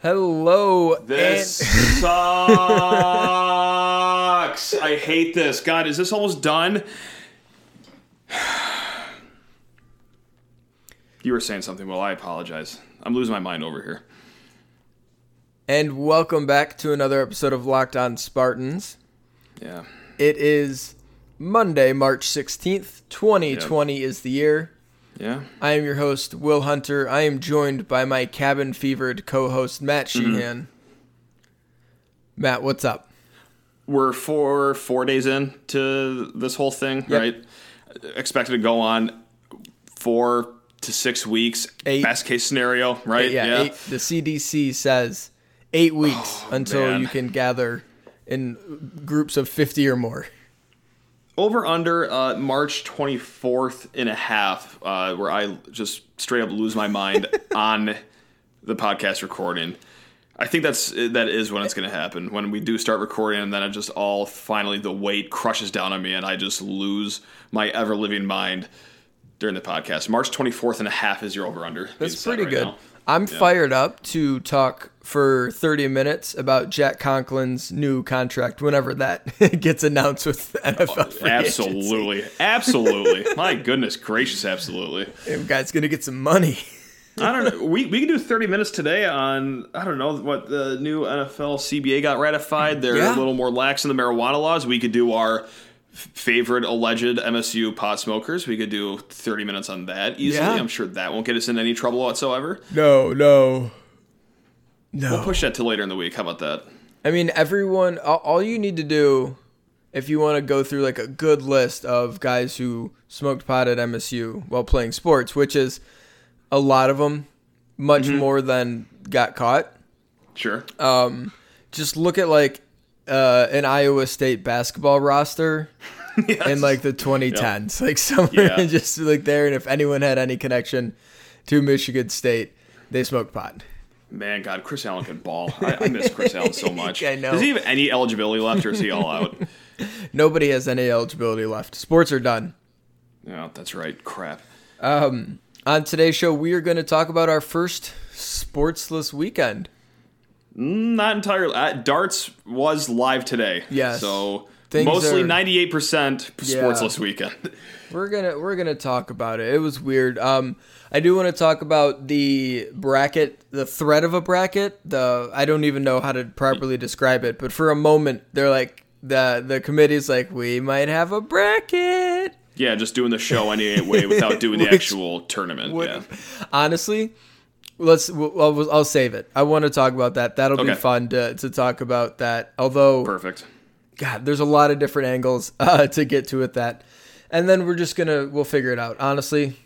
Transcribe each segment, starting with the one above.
Hello. This and- sucks. I hate this. God, is this almost done? You were saying something. Well, I apologize. I'm losing my mind over here. and welcome back to another episode of Locked On Spartans. Yeah. It is Monday, March 16th, 2020 is the year. Yeah. I am your host, Will Hunter. I am joined by my cabin fevered co host, Matt Mm-hmm. Sheehan. Matt, what's up? We're four four days in to this whole thing, Yep. right? Expected to go on four to six weeks. Eight. Best case scenario, right? yeah, Eight, the CDC says eight weeks until Oh, man. you can gather in groups of 50 or more. Over under uh, March 24th and a half, uh, where I just straight up lose my mind on the podcast recording. I think that's that is when it's going to happen when we do start recording, and then it just all finally the weight crushes down on me, and I just lose my ever living mind during the podcast. March 24th and a half is your over under. That's pretty good. I'm fired up to talk for 30 minutes about Jack Conklin's new contract whenever that gets announced with NFL. Oh, agency. Absolutely, absolutely. my goodness gracious, absolutely. That guy's going to get some money. I don't know. We, we can do 30 minutes today on, I don't know, what the new NFL CBA got ratified. They're Yeah. a little more lax in the marijuana laws. We could do our favorite alleged MSU pot smokers. We could do 30 minutes on that easily. Yeah. I'm sure that won't get us in any trouble whatsoever. No, no. No. We'll push that to later in the week. How about that? I mean, everyone, all, you need to do if you want to go through like a good list of guys who smoked pot at MSU while playing sports, which is a lot of them, much Mm-hmm. more than got caught. Sure. Um, Just look at like uh, an Iowa State basketball roster in like the 2010s, like somewhere Yeah. just like there. And if anyone had any connection to Michigan State, they smoked pot. Man, God, Chris Allen can ball. I, I miss Chris Allen so much. I know. Does he have any eligibility left, or is he all out? Nobody has any eligibility left. Sports are done. Yeah, that's right. Crap. On today's show, we are going to talk about our first sportsless weekend. Not entirely. Uh, darts was live today. Yes. So Things mostly are- ninety eight percent sportsless weekend. We're gonna we're gonna talk about it. It was weird. Um, I do want to talk about the bracket, the threat of a bracket. The I don't even know how to properly describe it, but for a moment, they're like the the committee's like we might have a bracket. yeah, just doing the show anyway without doing the actual tournament. would- yeah. Honestly, let's. I'll, I'll save it. I want to talk about that. That'll be fun to to talk about that. Although Perfect. God, there's a lot of different angles uh, to get to with that. And then we're just gonna we'll figure it out. Honestly,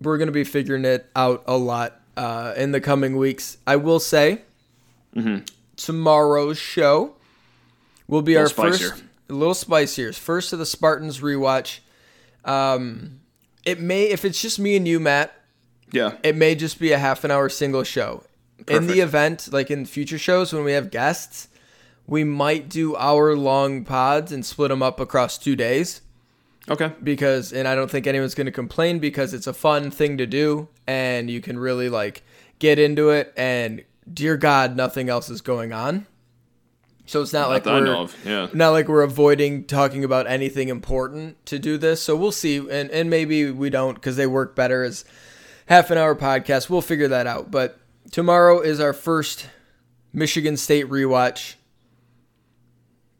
we're gonna be figuring it out a lot uh, in the coming weeks. I will say, tomorrow's show will be our Mm-hmm. Spicier. first, a little spicier, first of the Spartans rewatch. Um, it may, if it's just me and you, Matt, Yeah. it may just be a half an hour single show. In the event, like in future shows when we have guests, we might do hour long pods and split them up across two days Okay. because, and I don't think anyone's going to complain because it's a fun thing to do and you can really like get into it and dear God, nothing else is going on. So it's not, like we're yeah. not like we're avoiding talking about anything important to do this. So we'll see, and and maybe we don't because they work better as half an hour podcast. We'll figure that out. But tomorrow is our first Michigan State rewatch.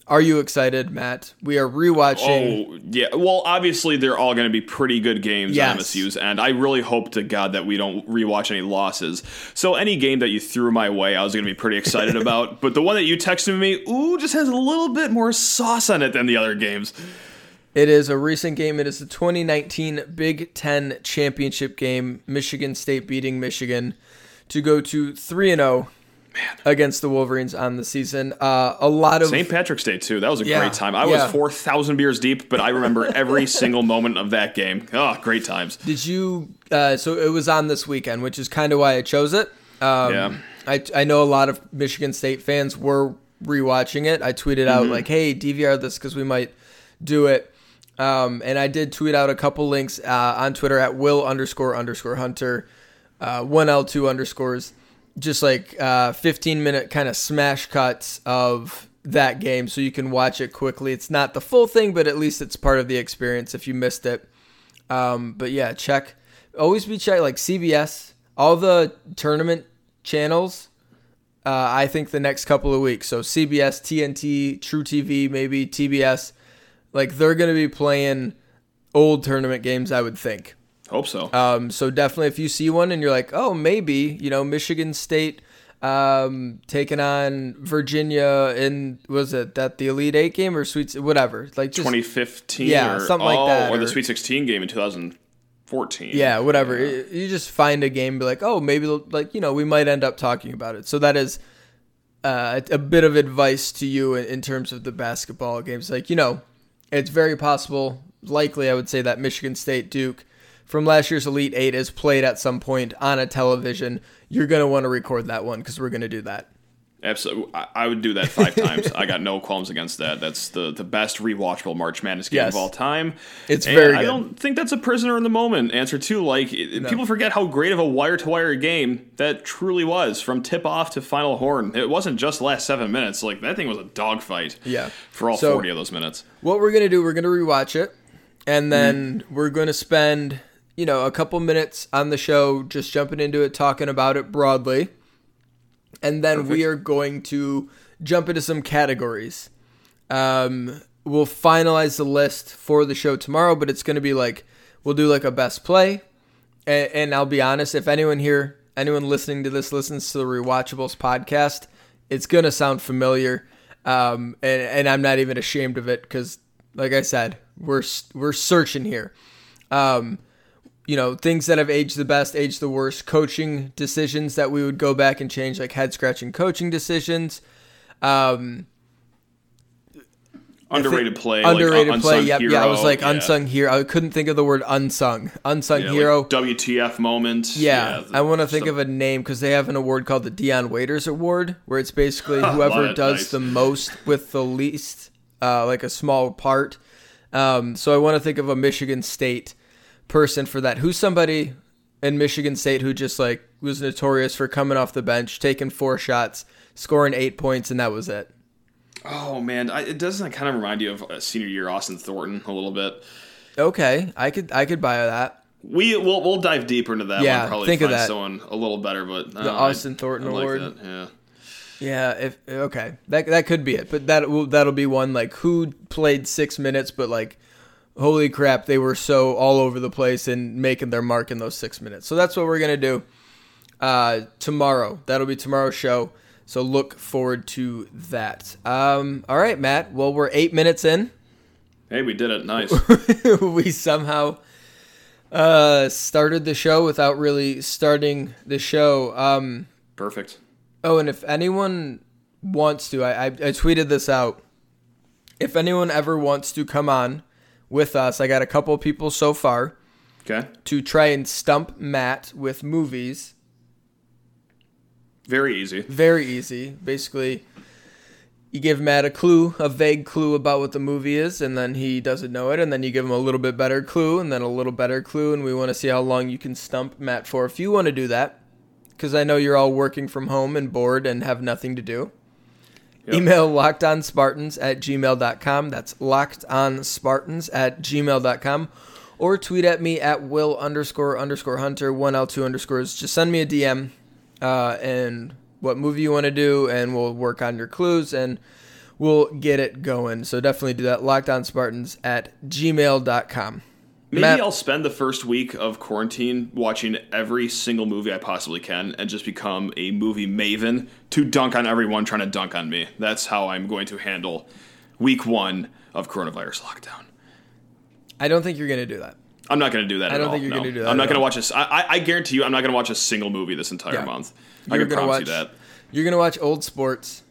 Are you excited, Matt? We are rewatching. Oh yeah. Well, obviously they're all going to be pretty good games Yes. on MSU's, and I really hope to God that we don't rewatch any losses. So any game that you threw my way, I was going to be pretty excited about. But the one that you texted me, ooh, just has a little bit more sauce on it than the other games. It is a recent game. It is the 2019 Big Ten championship game. Michigan State beating Michigan to go to three and zero against the Wolverines on the season. Uh, a lot of St. Patrick's Day too. That was a Yeah, great time. I yeah. was four thousand beers deep, but I remember every single moment of that game. Oh, great times. Did you? Uh, so it was on this weekend, which is kind of why I chose it. Um, Yeah. I I know a lot of Michigan State fans were rewatching it. I tweeted out Mm-hmm. like, "Hey, DVR this because we might do it." Um, and I did tweet out a couple links uh, on Twitter at will underscore underscore hunter, uh, one L two underscores. just like uh, 15 minute kind of smash cuts of that game so you can watch it quickly. It's not the full thing, but at least it's part of the experience if you missed it. Um, but yeah, check. Always be check like CBS, all the tournament channels. Uh, I think the next couple of weeks. So CBS, TNT, truTV, maybe TBS, like they're gonna be playing old tournament games. I would think. Hope so. Um, so definitely, if you see one and you're like, oh, maybe you know Michigan State um, taking on Virginia in was it that the Elite Eight game or Sweet whatever like just 2015. yeah, or, something like oh, that, or, the Sweet 16 game in 2014. yeah whatever You- you just find a game be like oh maybe like you know we might end up talking about it so that is uh, a bit of advice to you in, in terms of the basketball games like you know it's very possible likely I would say that Michigan State Duke from last year's Elite Eight is played at some point on a television. You're gonna want to record that one because we're gonna do that. Absolutely. I, I would do that five times. I got no qualms against that. That's the, the best rewatchable March Madness game Yes. of all time. It's And very I don't think that's a prisoner in the moment answer too. Like it- people forget how great of a wire to wire game that truly was from tip off to final horn. It wasn't just last seven minutes. Like that thing was a dogfight. Yeah. For all So- forty of those minutes. What we're gonna do, we're gonna rewatch it, and mm-hmm. then we're gonna spend you know a couple minutes on the show just jumping into it, talking about it broadly, and then we are going to jump into some categories. Um, we'll finalize the list for the show tomorrow, but it's gonna be like we'll do like a best play, and, and I'll be honest, if anyone here, anyone listening to this listens to the Rewatchables podcast, it's gonna sound familiar, um, and and I'm not even ashamed of it because, like I said, we're we're searching here. Um, you know, things that have aged the best, aged the worst, coaching decisions that we would go back and change, like head scratching coaching decisions. Um, Underrated play. underrated like, play. Yep, hero. yeah, I was like yeah. unsung hero. I couldn't think of the word unsung. Unsung Yeah, hero. Like WTF moment. Yeah, the- I want to think of a name because they have an award called the Dion Waiters Award, where it's basically whoever does nice. the most with the least, uh, like a small part. Um, so I want to think of a Michigan State person for that. Who's somebody in Michigan State who just like was notorious for coming off the bench, taking four shots, scoring eight points, and that was it. Oh man, I, it doesn't kind of remind you of uh, senior year Austin Thornton a little bit. Okay, I could I could buy that. We we'll, we'll dive deeper into that Yeah, one. Probably think of find that. someone a little better, but The Austin Thornton Award. That. Yeah. Yeah, if okay, that that could be it. But that will that'll be one like who played six minutes, but like, holy crap, they were so all over the place and making their mark in those six minutes. So that's what we're gonna do uh, tomorrow. That'll be tomorrow's show. So look forward to that. Um, all right, Matt. Well, we're eight minutes in. Hey, we did it. Nice. we somehow uh, started the show without really starting the show. Um, Perfect. Oh, and if anyone wants to, I, I, I tweeted this out. If anyone ever wants to come on with us, I got a couple people so far Okay. to try and stump Matt with movies. Very easy. Very easy. Basically, you give Matt a clue, a vague clue about what the movie is, and then he doesn't know it, and then you give him a little bit better clue, and then a little better clue, and we want to see how long you can stump Matt for. If you want to do that, because I know you're all working from home and bored and have nothing to do. Email lockedonspartans at gmail.com. That's lockedonspartans at gmail.com. Or tweet at me at will underscore underscore hunter, 1L2 underscores. Just send me a DM uh, and what movie you want to do, and we'll work on your clues and we'll get it going. So definitely do that. Lockedonspartans at gmail.com. Maybe Matt- I'll spend the first week of quarantine watching every single movie I possibly can and just become a movie maven to dunk on everyone trying to dunk on me. That's how I'm going to handle week one of coronavirus lockdown. I don't think you're going to do that. I'm not going to do that I don't all. think you're no. gonna do that I'm not going to watch this. I, I, I guarantee you, I'm not going to watch a single movie this entire Yeah. month. You're can gonna you watch- that. You're going to watch old sports.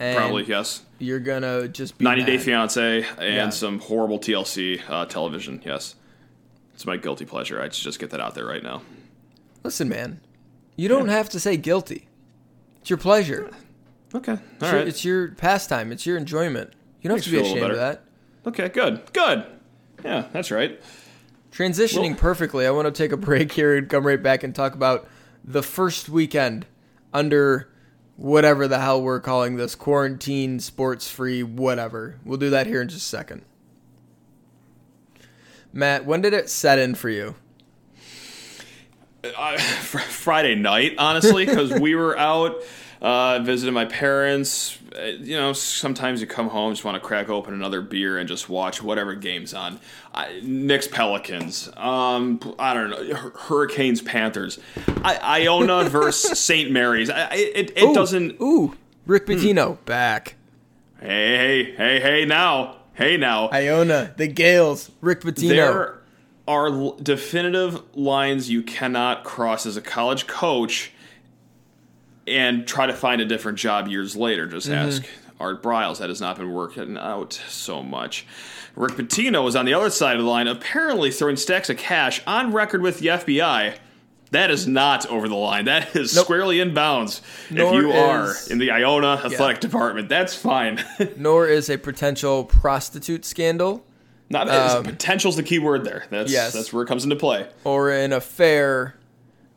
And Probably, yes. You're going to just be 90 Day. Fiance and Yeah. some horrible TLC uh, television, yes. It's my guilty pleasure. I just get that out there right now. Listen, man, you don't have to say guilty. It's your pleasure. Uh, okay. All It's, your, it's your pastime. It's your enjoyment. You don't Makes have to be me feel a ashamed of that. Okay, good. Good. Yeah, that's right. Transitioning Well- perfectly, I want to take a break here and come right back and talk about the first weekend under whatever the hell we're calling this quarantine, sports free, whatever. We'll do that here in just a second. Matt, when did it set in for you? Uh, Friday night, honestly, because we were out uh, visited my parents. Uh, you know, sometimes you come home, just want to crack open another beer and just watch whatever game's on. I, Knicks Pelicans. Um, I don't know. Hurricanes Panthers. I, Iona versus St. Mary's. I, it it ooh, doesn't. Ooh, Rick Pitino hmm. back. Hey hey hey hey now hey now. Iona the Gaels. Rick Pitino. There are definitive lines you cannot cross as a college coach and try to find a different job years later. Just mm-hmm. ask Art Briles. That has not been working out so much. Rick Pitino was on the other side of the line, apparently throwing stacks of cash on record with the FBI. That is not over the line. That is nope. squarely in bounds. Nor if you are in the Iona athletic yeah. department, that's fine. Nor is a potential prostitute scandal. Not um, potential's the key word there. That's yes. that's where it comes into play. Or an affair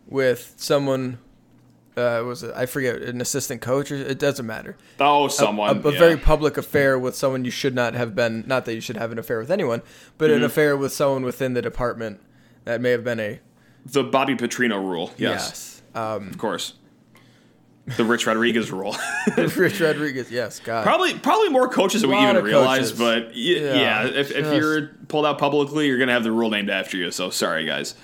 with someone uh, was it, I forget an assistant coach or it doesn't matter. Oh, someone a, a, a very public affair with someone you should not have been. Not that you should have an affair with anyone, but mm-hmm. an affair with someone within the department that may have been a the Bobby Petrino rule. Yes, yes. Um, of course. The Rich Rodriguez rule. Rich Rodriguez, yes, God. Probably, probably more coaches than we even realize. Coaches. But y- yeah, yeah, if, if you're pulled out publicly, you're gonna have the rule named after you. So sorry, guys.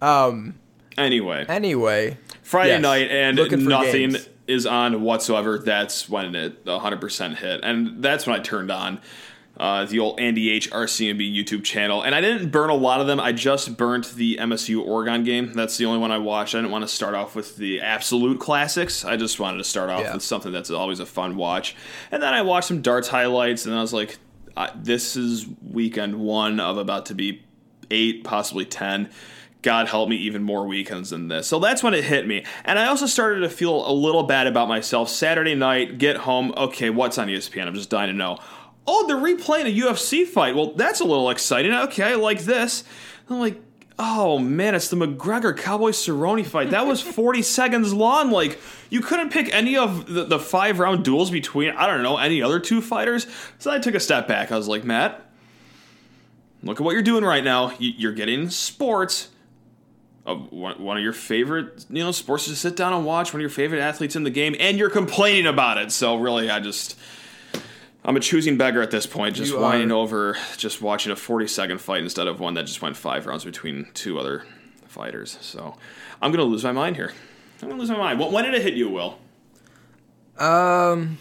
Um. Anyway. Anyway. Friday yes. night and nothing games. is on whatsoever. That's when it 100% hit. And that's when I turned on uh, the old Andy H. RCMB YouTube channel. And I didn't burn a lot of them. I just burnt the MSU Oregon game. That's the only one I watched. I didn't want to start off with the absolute classics. I just wanted to start off yeah. with something that's always a fun watch. And then I watched some darts highlights, and I was like, this is weekend one of about to be eight, possibly 10 God help me, even more weekends than this. So that's when it hit me. And I also started to feel a little bad about myself. Saturday night, get home. Okay, what's on ESPN? I'm just dying to know. Oh, they're replaying a UFC fight. Well, that's a little exciting. Okay, I like this. I'm like, oh man, it's the McGregor Cowboy Cerrone fight. That was 40 seconds long. Like, you couldn't pick any of the, the five round duels between, I don't know, any other two fighters. So I took a step back. I was like, Matt, look at what you're doing right now. You're getting sports uh, one of your favorite you know sports to sit down and watch one of your favorite athletes in the game and you're complaining about it so really i just i'm a choosing beggar at this point just whining over just watching a 40 second fight instead of one that just went five rounds between two other fighters. So i'm gonna lose my mind here. I'm gonna lose my mind. When did it hit you will? Um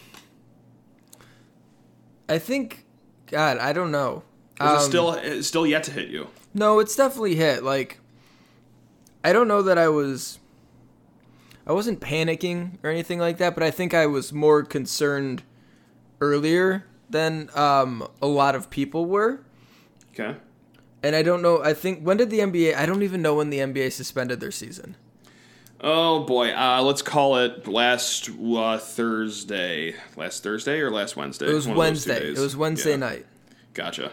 i think god i don't know. Is um, it still it's still yet to hit you? No it's definitely hit like I don't know that I was I wasn't panicking or anything like that, but I think I was more concerned earlier than um, a lot of people were. Okay. And I don't know. I think when did the NBA? I don't even know when the NBA suspended their season. Oh boy, uh, let's call it last uh, Thursday. Last Thursday or last Wednesday? It was One Wednesday. It was Wednesday yeah. night. Gotcha.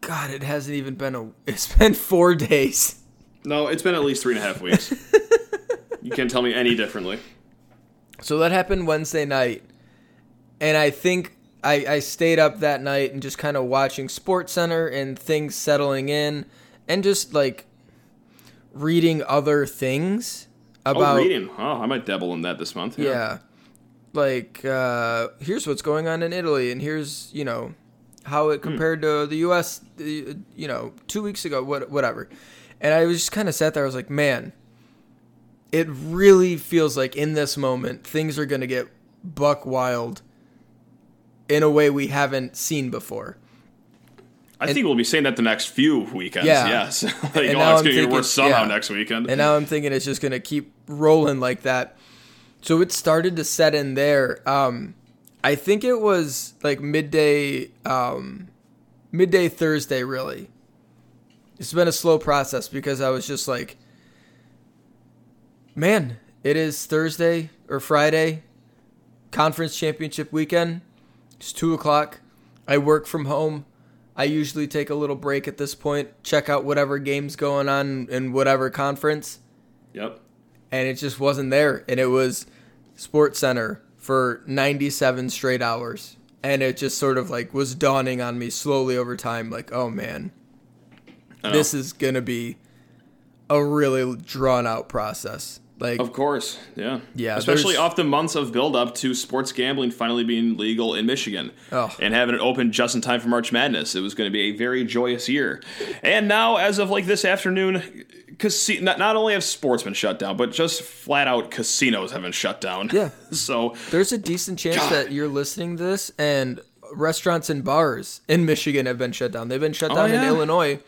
God, it hasn't even been a. It's been four days. No, it's been at least three and a half weeks. you can't tell me any differently. So that happened Wednesday night, and I think I, I stayed up that night and just kind of watching SportsCenter and things settling in, and just like reading other things oh, about oh, reading. Oh, I might dabble in that this month. Yeah, yeah. like uh, here's what's going on in Italy, and here's you know how it hmm. compared to the U.S. You know, two weeks ago, what whatever. And I was just kind of sat there. I was like, man, it really feels like in this moment things are going to get buck wild in a way we haven't seen before. I and, think we'll be saying that the next few weekends. Yeah. Yes. like, and oh, it's going to get worse somehow yeah. next weekend. And now I'm thinking it's just going to keep rolling like that. So it started to set in there. Um, I think it was like midday, um, midday Thursday, really it's been a slow process because I was just like, man, it is Thursday or Friday, conference championship weekend. It's two o'clock. I work from home. I usually take a little break at this point, check out whatever game's going on in whatever conference. Yep. and it just wasn't there. And it was SportsCenter for 97 straight hours. And it just sort of like was dawning on me slowly over time like, oh man, this is going to be a really drawn out process. Like, Of course, yeah, Yeah, Especially off the months of build up to sports gambling finally being legal in Michigan Oh. and having it open just in time for March Madness. It was going to be a very joyous year. And now, as of like this afternoon, not, not only have sports been shut down, but just flat out casinos have been shut down. Yeah. so there's a decent chance that you're listening to this and restaurants and bars in Michigan have been shut down. They've been shut oh, down in Oh, yeah. Illinois.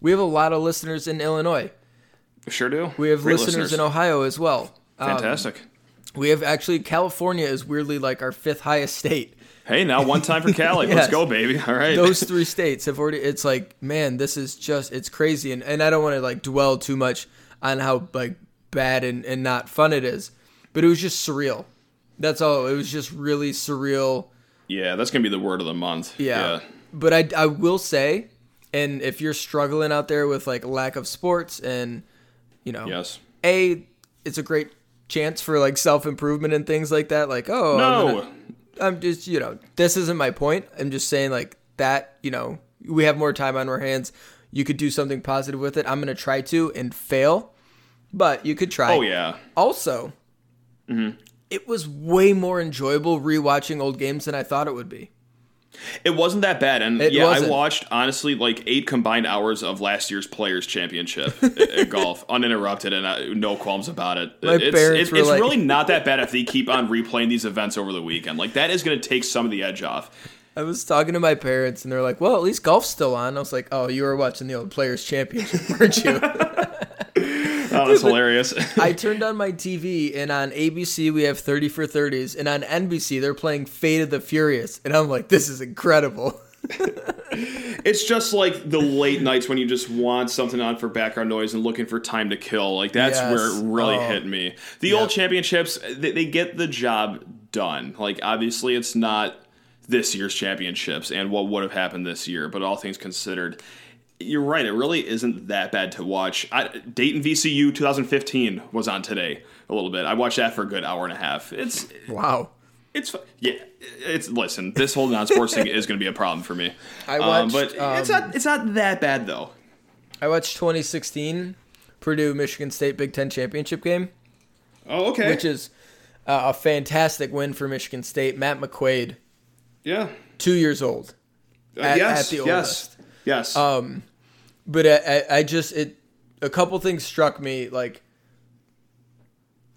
We have a lot of listeners in Illinois. Sure do. We have Great listeners, in Ohio as well. Um, Fantastic. we have actually California is weirdly like our fifth highest state. hey, now one time for Cali. Yes. Let's go, baby. All right. Those three states have already. It's like man, this is just it's crazy, and and I don't want to like dwell too much on how like bad and and not fun it is, but it was just surreal. That's all. It was just really surreal. yeah, that's going to be the word of the month. Yeah. But I, I will say, and if you're struggling out there with like lack of sports and, you know, Yes. A, it's a great chance for like self improvement and things like that. Like, oh, I'm, gonna- I'm just, you know, this isn't my point. I'm just saying like that, you know, we have more time on our hands. You could do something positive with it. I'm going to try to and fail, but you could try. Oh, yeah. Also, mm-hmm. it was way more enjoyable rewatching old games than I thought it would be. It wasn't that bad, and It yeah, wasn't. I watched honestly like eight combined hours of last year's Players Championship at, golf, uninterrupted, and I, no qualms about it. My it's parents it's, were it's like- really not that bad if they keep on replaying these events over the weekend. Like that is going to take some of the edge off. I was talking to my parents, and they're like, "Well, at least golf's still on." I was like, "Oh, you were watching the old Players Championship, weren't you?" Oh, that's hilarious. I turned on my TV, and on ABC we have Thirty for Thirties, and on NBC they're playing Fate of the Furious, and I'm like, "This is incredible." it's just like the late nights when you just want something on for background noise and looking for time to kill. Like that's Yes. where it really Oh. hit me. The old championships, they, they get the job done. Like obviously, it's not this year's championships and what would have happened this year, but all things considered. You're right. It really isn't that bad to watch. I, Dayton VCU 2015 was on today a little bit. I watched that for a good hour and a half. It's Wow. it's yeah. It's listen. This whole non-sports thing is going to be a problem for me. I Um, watched, but it's um, not it's not that bad though. I watched 2016 Purdue Michigan State Big Ten championship game, Oh, okay. which is uh, a fantastic win for Michigan State. Matt McQuaid, yeah. two years old. Uh, yes. at the oldest. Yes. Um, but I, I, I just it a couple things struck me like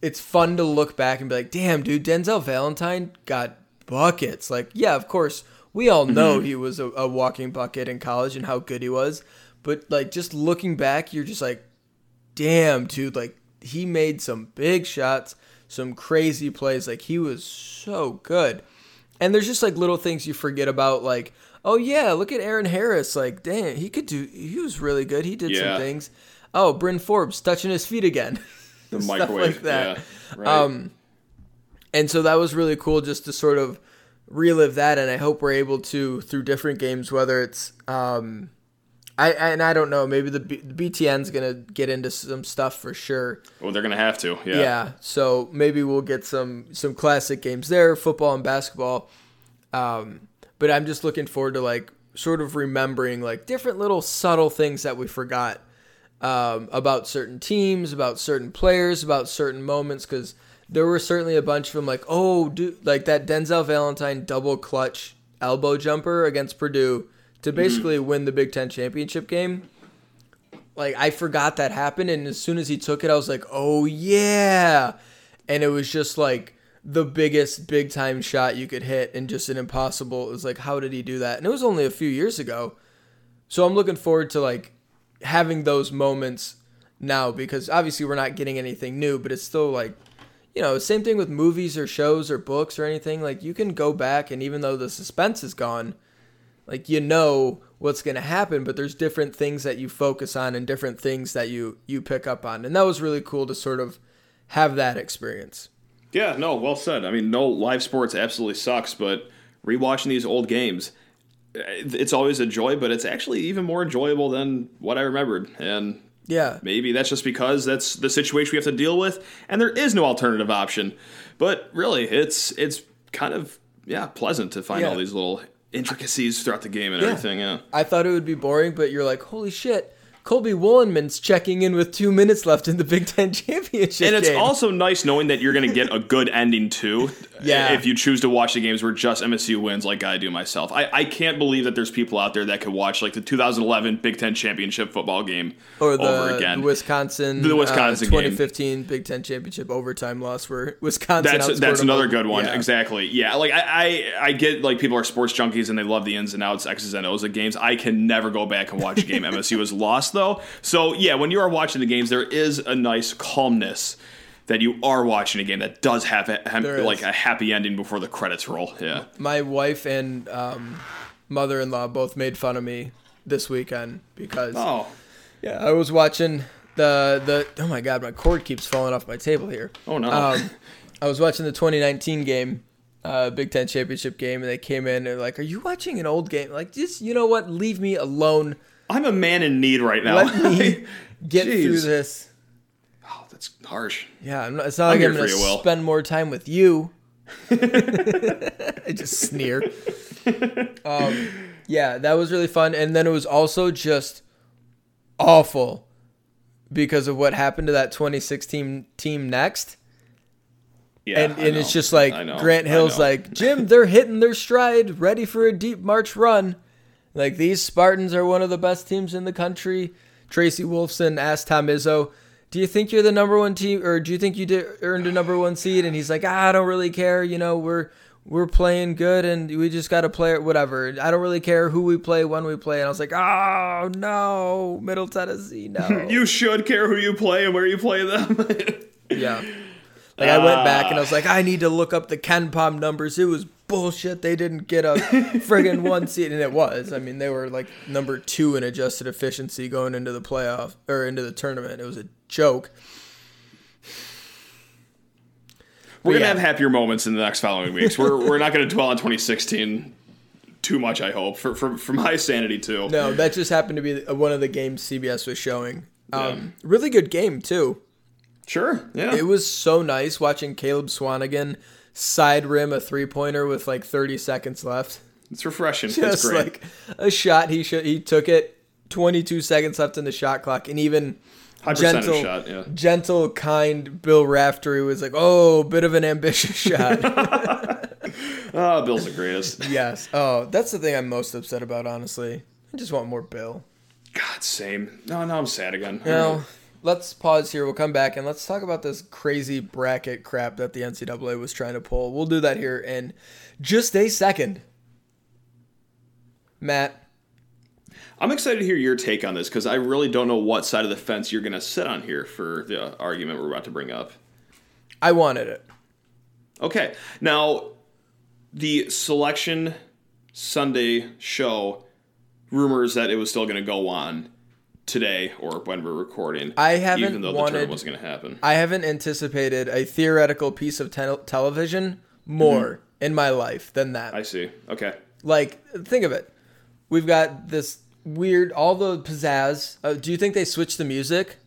it's fun to look back and be like, damn, dude, Denzel Valentine got buckets. Like, yeah, of course, we all know he was a, a walking bucket in college and how good he was. But like, just looking back, you're just like, damn, dude, like he made some big shots, some crazy plays. Like he was so good. And there's just like little things you forget about, like, oh yeah, look at Eron Harris. Like, damn, he could do. He was really good. He did Yeah. some things. Oh, Bryn Forbes touching his feet again. the stuff microwave. like that. Yeah. Right. Um, and so that was really cool just to sort of relive that. And I hope we're able to through different games, whether it's um, I and I don't know, maybe the, B- the BTN's gonna get into some stuff for sure. well, they're gonna have to. Yeah. Yeah. So maybe we'll get some some classic games there, football and basketball. Um, but I'm just looking forward to like sort of remembering like different little subtle things that we forgot um, about certain teams, about certain players, about certain moments. Because there were certainly a bunch of them like, oh, dude, like that Denzel Valentine double clutch elbow jumper against Purdue to basically win the Big Ten championship game like I forgot that happened, and as soon as he took it, I was like, "Oh yeah!" And it was just like the biggest big time shot you could hit, and just an impossible. It was like, how did he do that? And it was only a few years ago, so I'm looking forward to like having those moments now because obviously we're not getting anything new, but it's still like. You know, same thing with movies or shows or books or anything. Like you can go back, and even though the suspense is gone, like you know what's going to happen but there's different things that you focus on and different things that you you pick up on and that was really cool to sort of have that experience Yeah. No. Well said. I mean, no live sports absolutely sucks, but rewatching these old games, eh, it's always a joy. But it's actually even more enjoyable than what I remembered. And Yeah. Maybe that's just because that's the situation we have to deal with, and there is no alternative option. But really, it's it's kind of yeah pleasant to find Yeah. all these little intricacies throughout the game and everything. Yeah. I thought it would be boring, but you're like, holy shit. Colby Wollenman's checking in with two minutes left in the Big Ten championship. And it's game. also nice knowing that you're going to get a good ending too. Yeah. If you choose to watch the games where just MSU wins, like I do myself, I, I can't believe that there's people out there that could watch like the 2011 Big Ten championship football game or the, over again. the Wisconsin, The Wisconsin uh, game. 2015 Big Ten championship overtime loss where Wisconsin. That's that's another good one. Yeah. Exactly. Yeah. Like I, I I get like people are sports junkies and they love the ins and outs, X's and O's of games. I can never go back and watch a game MSU has lost though. So yeah, when you are watching the games, there is a nice calmness that you are watching a game that does have a, have, There is. like a happy ending before the credits roll. Yeah. My wife and um, mother-in-law both made fun of me this weekend because Oh. yeah, I was watching the the. Oh my god, my cord keeps falling off my table here. Oh no. Um, I was watching the 2019 game, uh, Big Ten championship game, and they came in and they're like, "Are you watching an old game? Like, just you know what? Leave me alone. I'm a man in need right now. Let me get Jeez. through this." That's harsh. Yeah, I'm not, it's not I'm like I'm going to Will. spend more time with you. I just sneer. Um, yeah, that was really fun, and then it was also just awful because of what happened to that 2016 team next. Yeah. and and it's just like Grant Hill's like, Jim, they're hitting their stride, ready for a deep March run. Like these Spartans are one of the best teams in the country. Tracy Wolfson asked Tom Izzo, "Do you think you're the number one team, or do you think you did, earned a number one seed?" And he's like, ah, "I don't really care. You know, we're we're playing good, and we just got to play it. Whatever. I don't really care who we play, when we play." And I was like, "Oh no, Middle Tennessee, no." you should care who you play and where you play them. Yeah. Like I went back and I was like, I need to look up the KenPom numbers. It was bullshit. They didn't get a friggin' one seed, and it was. I mean, they were like number two in adjusted efficiency going into the playoff or into the tournament. It was a joke. We're gonna yeah. have happier moments in the next following weeks. We're we're not gonna dwell on 2016 too much. I hope for for, for my sanity too. No, that just happened to be one of the games CBS was showing. Um, Really good game too. Sure. Yeah. It was so nice watching Caleb Swanigan side rim a three pointer with like 30 seconds left. it's refreshing. it's great. like a shot he should he took it 22 seconds left in the shot clock and even High gentle shot. Yeah. gentle kind bill raftery was like oh bit of an ambitious shot Oh, Bill's the greatest. yes oh that's the thing i'm most upset about honestly i just want more bill God, same. No, no, I'm sad again. now let's pause here we'll come back and let's talk about this crazy bracket crap that the ncaa was trying to pull we'll do that here in just a second matt I'm excited to hear your take on this because I really don't know what side of the fence you're gonna sit on here for the argument we're about to bring up. i wanted it Okay. Now, the selection Sunday show rumors that it was still going to go on today or when we're recording. I haven't even though the wanted- tournament wasn't going to happen. I haven't anticipated a theoretical piece of tel- television more in my life than that. Mm-hmm. I see. Okay. like, think of it. We've got this weird, all the pizzazz. Uh, do you think they switched the music?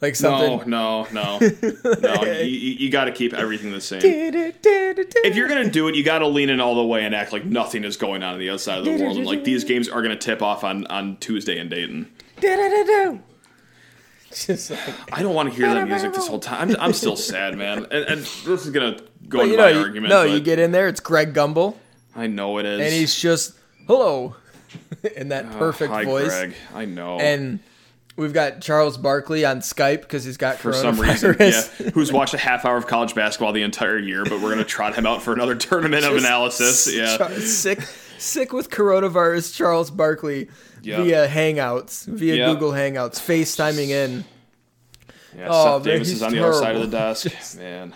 Like something. No, no, no, no. You, you got to keep everything the same. If you're gonna do it, you got to lean in all the way and act like nothing is going on on the outside of the world. And like these games are gonna tip off on on Tuesday in Dayton. Just like, I don't want to hear that music this whole time. I'm, I'm still sad, man. And, and this is gonna go into you know, my you, argument. no, you get in there. It's Greg Gumbel, I know it is. and he's just hello in that perfect Oh, Hi, voice. Greg. I know. And we've got Charles Barkley on Skype because he's got for some reason, coronavirus. yeah, who's watched a half hour of college basketball the entire year, but we're gonna trot him out for another tournament of analysis. Yeah, Char- sick, sick with coronavirus. Charles Barkley Yep. via Hangouts, via Yep. Google Hangouts, FaceTiming in, yeah. Oh, Seth man, Davis is on the other side of the terrible. desk. Man,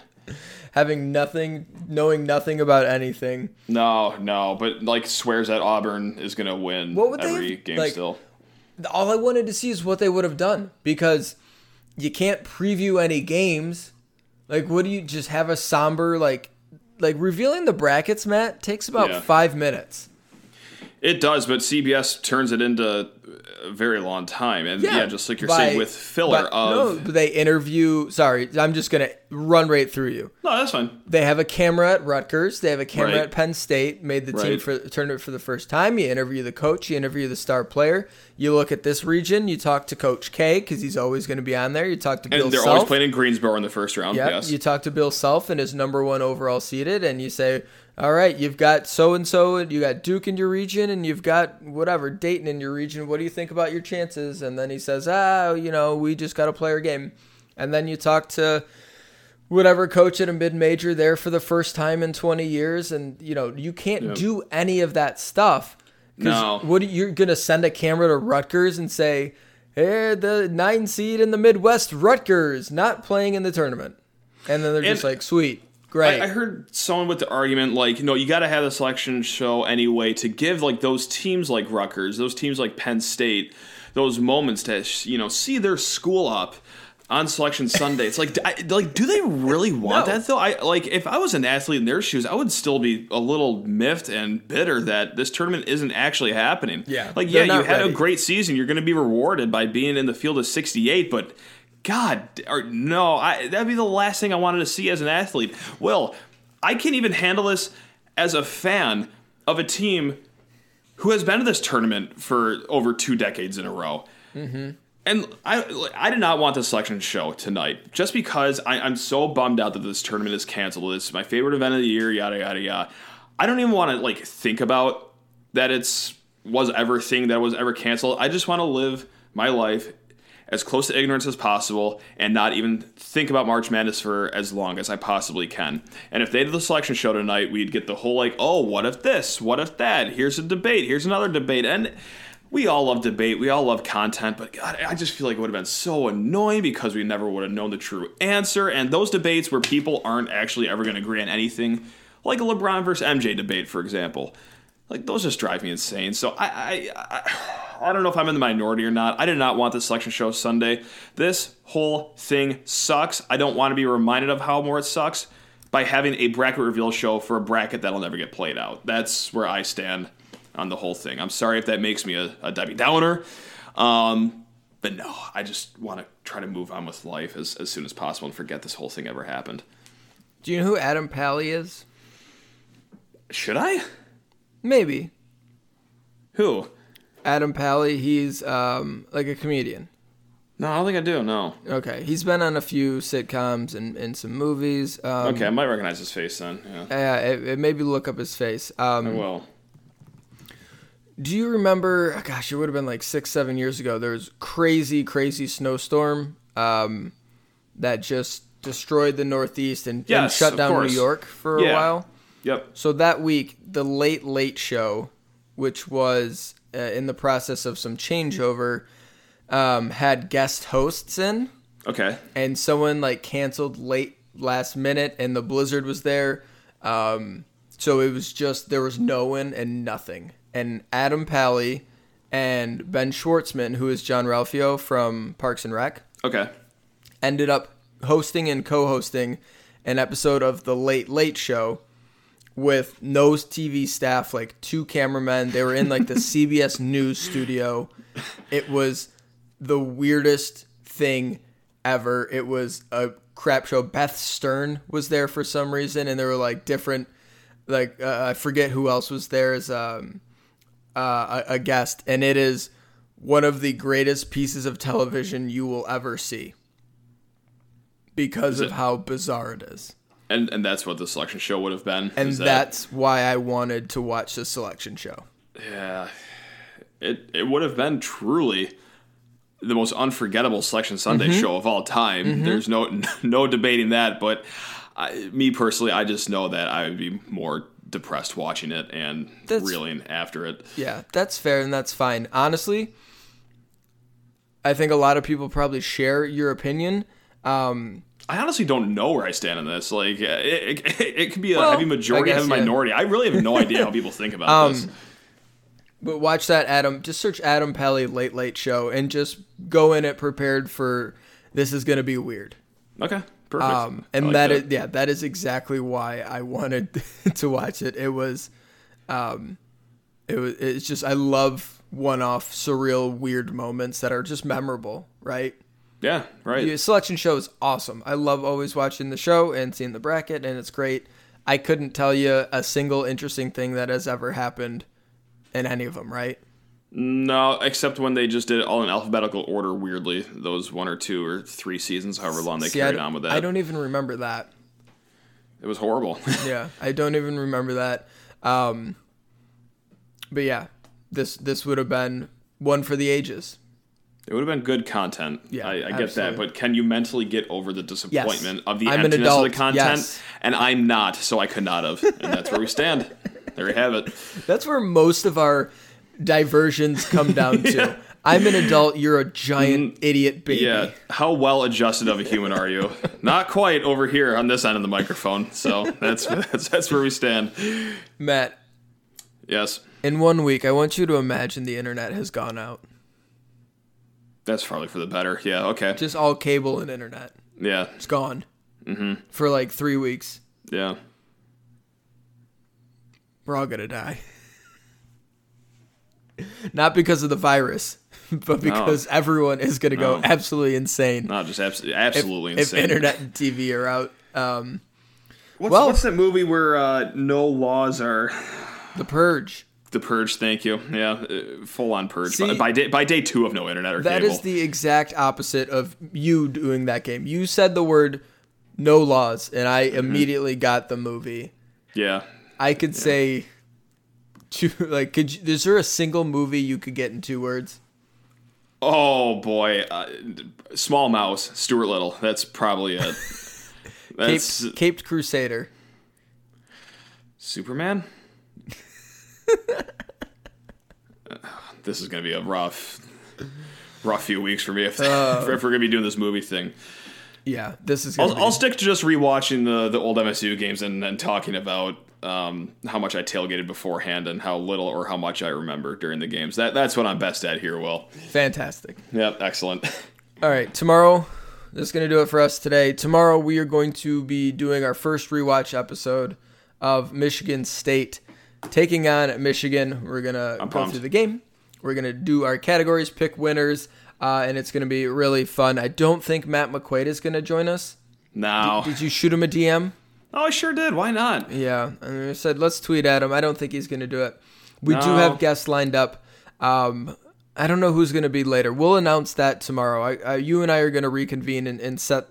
having nothing, knowing nothing about anything. no, no, but like swears that Auburn is gonna win What would they every have- game like- still. All I wanted to see is what they would have done because you can't preview any games. Like, what do you just have a somber like, like revealing the brackets? Matt takes about Yeah. five minutes. It does, but CBS turns it into a very long time, and Yeah, yeah, just like you're by- saying with filler But of no, but they interview. Sorry, I'm just gonna run right through you. no, that's fine. They have a camera at Rutgers. They have a camera Right. at Penn State. Made the team Right. for tournament for the first time. You interview the coach. You interview the star player. You look at this region. You talk to Coach K because he's always going to be on there. You talk to Bill And they're Self. always playing in Greensboro in the first round. Yep. Yes, You talk to Bill Self and his number one overall seeded, and you say, "All right, you've got so and so, and you got Duke in your region, and you've got whatever Dayton in your region. What do you think about your chances?" And then he says, "Ah, you know, we just got to play our game." And then you talk to whatever coach at a mid major there for the first time in 20 years, and you know you can't Yep. do any of that stuff. No. What you're gonna send a camera to Rutgers and say, "Hey, the nine seed in the Midwest, Rutgers, not playing in the tournament," and then they're just like, "Sweet, great." I, I heard someone with the argument like, you know, you got to have the selection show anyway to give like those teams like Rutgers, those teams like Penn State, those moments to you know see their school up on selection Sunday. It's like, I, like, do they really want No. that though? I like if I was an athlete in their shoes, I would still be a little miffed and bitter that this tournament isn't actually happening. Yeah, like yeah, you had ready. a great season. You're going to be rewarded by being in the field of 68, but. God, or no, I, that'd be the last thing I wanted to see as an athlete. Well, I can't even handle this as a fan of a team who has been to this tournament for over two decades in a row. Mm-hmm. And I, I did not want the selection show tonight, just because I, I'm so bummed out that this tournament is canceled. It's my favorite event of the year, yada yada yada. I don't even want to like think about that it's was ever thing that was ever canceled. I just want to live my life as close to ignorance as possible and not even think about March Madness for as long as I possibly can. And if they did the selection show tonight, we'd get the whole like, oh, what if this? What if that? Here's a debate. Here's another debate. And we all love debate. We all love content. But God, I just feel like it would have been so annoying because we never would have known the true answer. And those debates where people aren't actually ever going to agree on anything, like a LeBron versus MJ debate, for example. Like those just drive me insane. So I, I, I, I don't know if I'm in the minority or not. I did not want this selection show Sunday. This whole thing sucks. I don't want to be reminded of how more it sucks by having a bracket reveal show for a bracket that'll never get played out. That's where I stand on the whole thing. I'm sorry if that makes me a, a Debbie Downer. Um, but no, I just want to try to move on with life as, as soon as possible and forget this whole thing ever happened. Do you know who Adam Pally is? Should I? Maybe Who? Adam Pally. He's um, like a comedian. No, I don't think I do. No. Okay, he's been on a few sitcoms and, and some movies. Um, Okay, I might recognize his face then. Yeah, Yeah, it, it maybe look up his face. Um, I will. Do you remember? Gosh, it would have been like six, seven years ago. There was crazy, crazy snowstorm um, that just destroyed the Northeast and, and shut down New. York for a while. Yep. So that week, the Late Late Show, which was uh, in the process of some changeover, um, had guest hosts in, Okay. and someone like canceled late last minute, and the blizzard was there. Um, so it was just there was no one and nothing. And Adam Pally and Ben Schwartzman, who is Jean-Ralphio from Parks and Rec, Okay. ended up hosting and co-hosting an episode of the Late Late Show with no TV staff, like two cameramen. They were in like the CBS News studio. It was the weirdest thing ever. It was a crap show. Beth Stern was there for some reason, and there were like different, like uh, I forget who else was there as um, uh, a, a guest, and it is one of the greatest pieces of television you will ever see because of how bizarre it is. And and that's what the selection show would have been. And that- that's why I wanted to watch the selection show. yeah, it it would have been truly the most unforgettable selection Sunday Mm-hmm. show of all time. There's no no debating that. But I, me personally, I just know that I would be more depressed watching it and That's- reeling after it. Yeah, that's fair and that's fine. Honestly, I think a lot of people probably share your opinion. Um, I honestly don't know where I stand on this. Like, it, it, it could be a Well, heavy majority, guess, heavy yeah. minority. I really have no idea how people think about Um, this. but watch that Adam. Just search Adam Pally Late Late Show and just go in it prepared for this is going to be weird. Okay, perfect. Um, and like that is yeah, that is exactly why I wanted to watch it. It was, um, it was it's just I love one-off, surreal, weird moments that are just memorable, right? Yeah, right. The selection show is awesome. I love always watching the show and seeing the bracket, and it's great. I couldn't tell you a single interesting thing that has ever happened in any of them, right? No, except when they just did it all in alphabetical order. Weirdly, those one or two or three seasons, however long they See, carried on with that, I don't even remember that. it was horrible. yeah, I don't even remember that. Um, but yeah, this this would have been one for the ages. It would have been good content. Yeah, I, I get that, but can you mentally get over the disappointment of the I'm emptiness adult, of the content? yes. And I'm not, so I could not have. And that's where we stand. There you have it. That's where most of our diversions come down to. Yeah. I'm an adult. You're a giant mm, idiot baby. Yeah. How well adjusted of a human are you? Not quite over here on this end of the microphone. So that's that's, that's where we stand. Matt, Yes. in one week, I want you to imagine the internet has gone out. That's probably for the better. Yeah. Okay. Just all cable and internet. Yeah. It's gone. Mm-hmm. For like three weeks. Yeah. We're all gonna die. Not because of the virus, but because everyone is gonna go absolutely insane. Not just absolutely, absolutely if insane. internet and TV are out. Um, what's, well- what's that movie where uh, no laws are the Purge. The purge? Thank you. Yeah, uh, full on purge. See- by, by day by day two of no internet or That cable. is the exact opposite of you doing that game. You said the word no laws, and I Mm-hmm. immediately got the movie. yeah. I could say, two, like, could you, is there a single movie you could get in two words? Oh boy, uh, Small Mouse, Stuart Little. That's probably it. That's Caped, Caped Crusader. Superman. this is gonna be a rough, rough few weeks for me if, Uh. if we're gonna be doing this movie thing. Yeah, this is. I'll, be, I'll stick to just rewatching the the old MSU games and, and talking about um, how much I tailgated beforehand and how little or how much I remember during the games. That that's what I'm best at here. Will. fantastic. Yep. Excellent. All right, tomorrow. That's gonna do it for us today. Tomorrow we are going to be doing our first rewatch episode of Michigan State taking on Michigan. We're gonna go pumped. through the game. We're gonna do our categories, pick winners, uh, and it's gonna be really fun. I don't think Matt McQuaid is gonna join us. Now. Did you shoot him a DM? Oh, I sure did. Why not? Yeah, and I said let's tweet at him. I don't think he's going to do it. We do have guests lined up. Um, I don't know who's going to be later. We'll announce that tomorrow. I, I, you and I are going to reconvene and, and set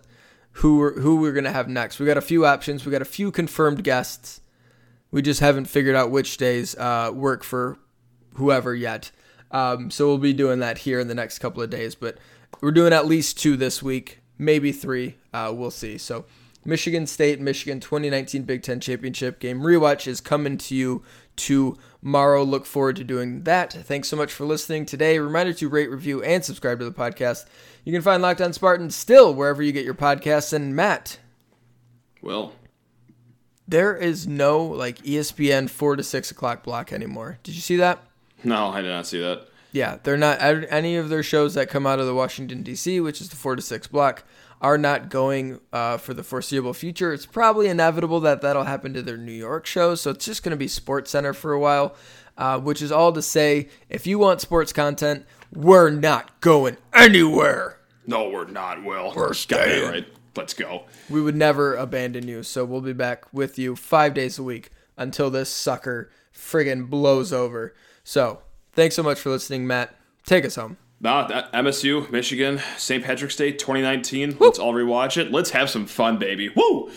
who we're, who we're going to have next. We got a few options. We got a few confirmed guests. We just haven't figured out which days uh, work for whoever yet. Um, so we'll be doing that here in the next couple of days. But we're doing at least two this week, maybe three. Uh, we'll see. So Michigan State, Michigan 2019 Big Ten Championship game rewatch is coming to you tomorrow. Look forward to doing that. Thanks so much for listening today. Reminder to rate, review, and subscribe to the podcast. You can find Locked On Spartan still wherever you get your podcasts. And Matt, Will. There is no like ESPN four to six o'clock block anymore. Did you see that? No, I did not see that. Yeah, they're not any of their shows that come out of the Washington D.C., which is the four to six block, are not going uh, for the foreseeable future. It's probably inevitable that that'll happen to their New York shows, so it's just going to be SportsCenter for a while. Uh, which is all to say, if you want sports content, we're not going anywhere. No, we're not, Will. We're staying. right. Let's go. We would never abandon you, so we'll be back with you five days a week until this sucker friggin' blows over. So, thanks so much for listening, Matt. Take us home. Nah, that, MSU, Michigan, St. Patrick's Day 2019. Let's all rewatch it. Let's have some fun, baby. Woo!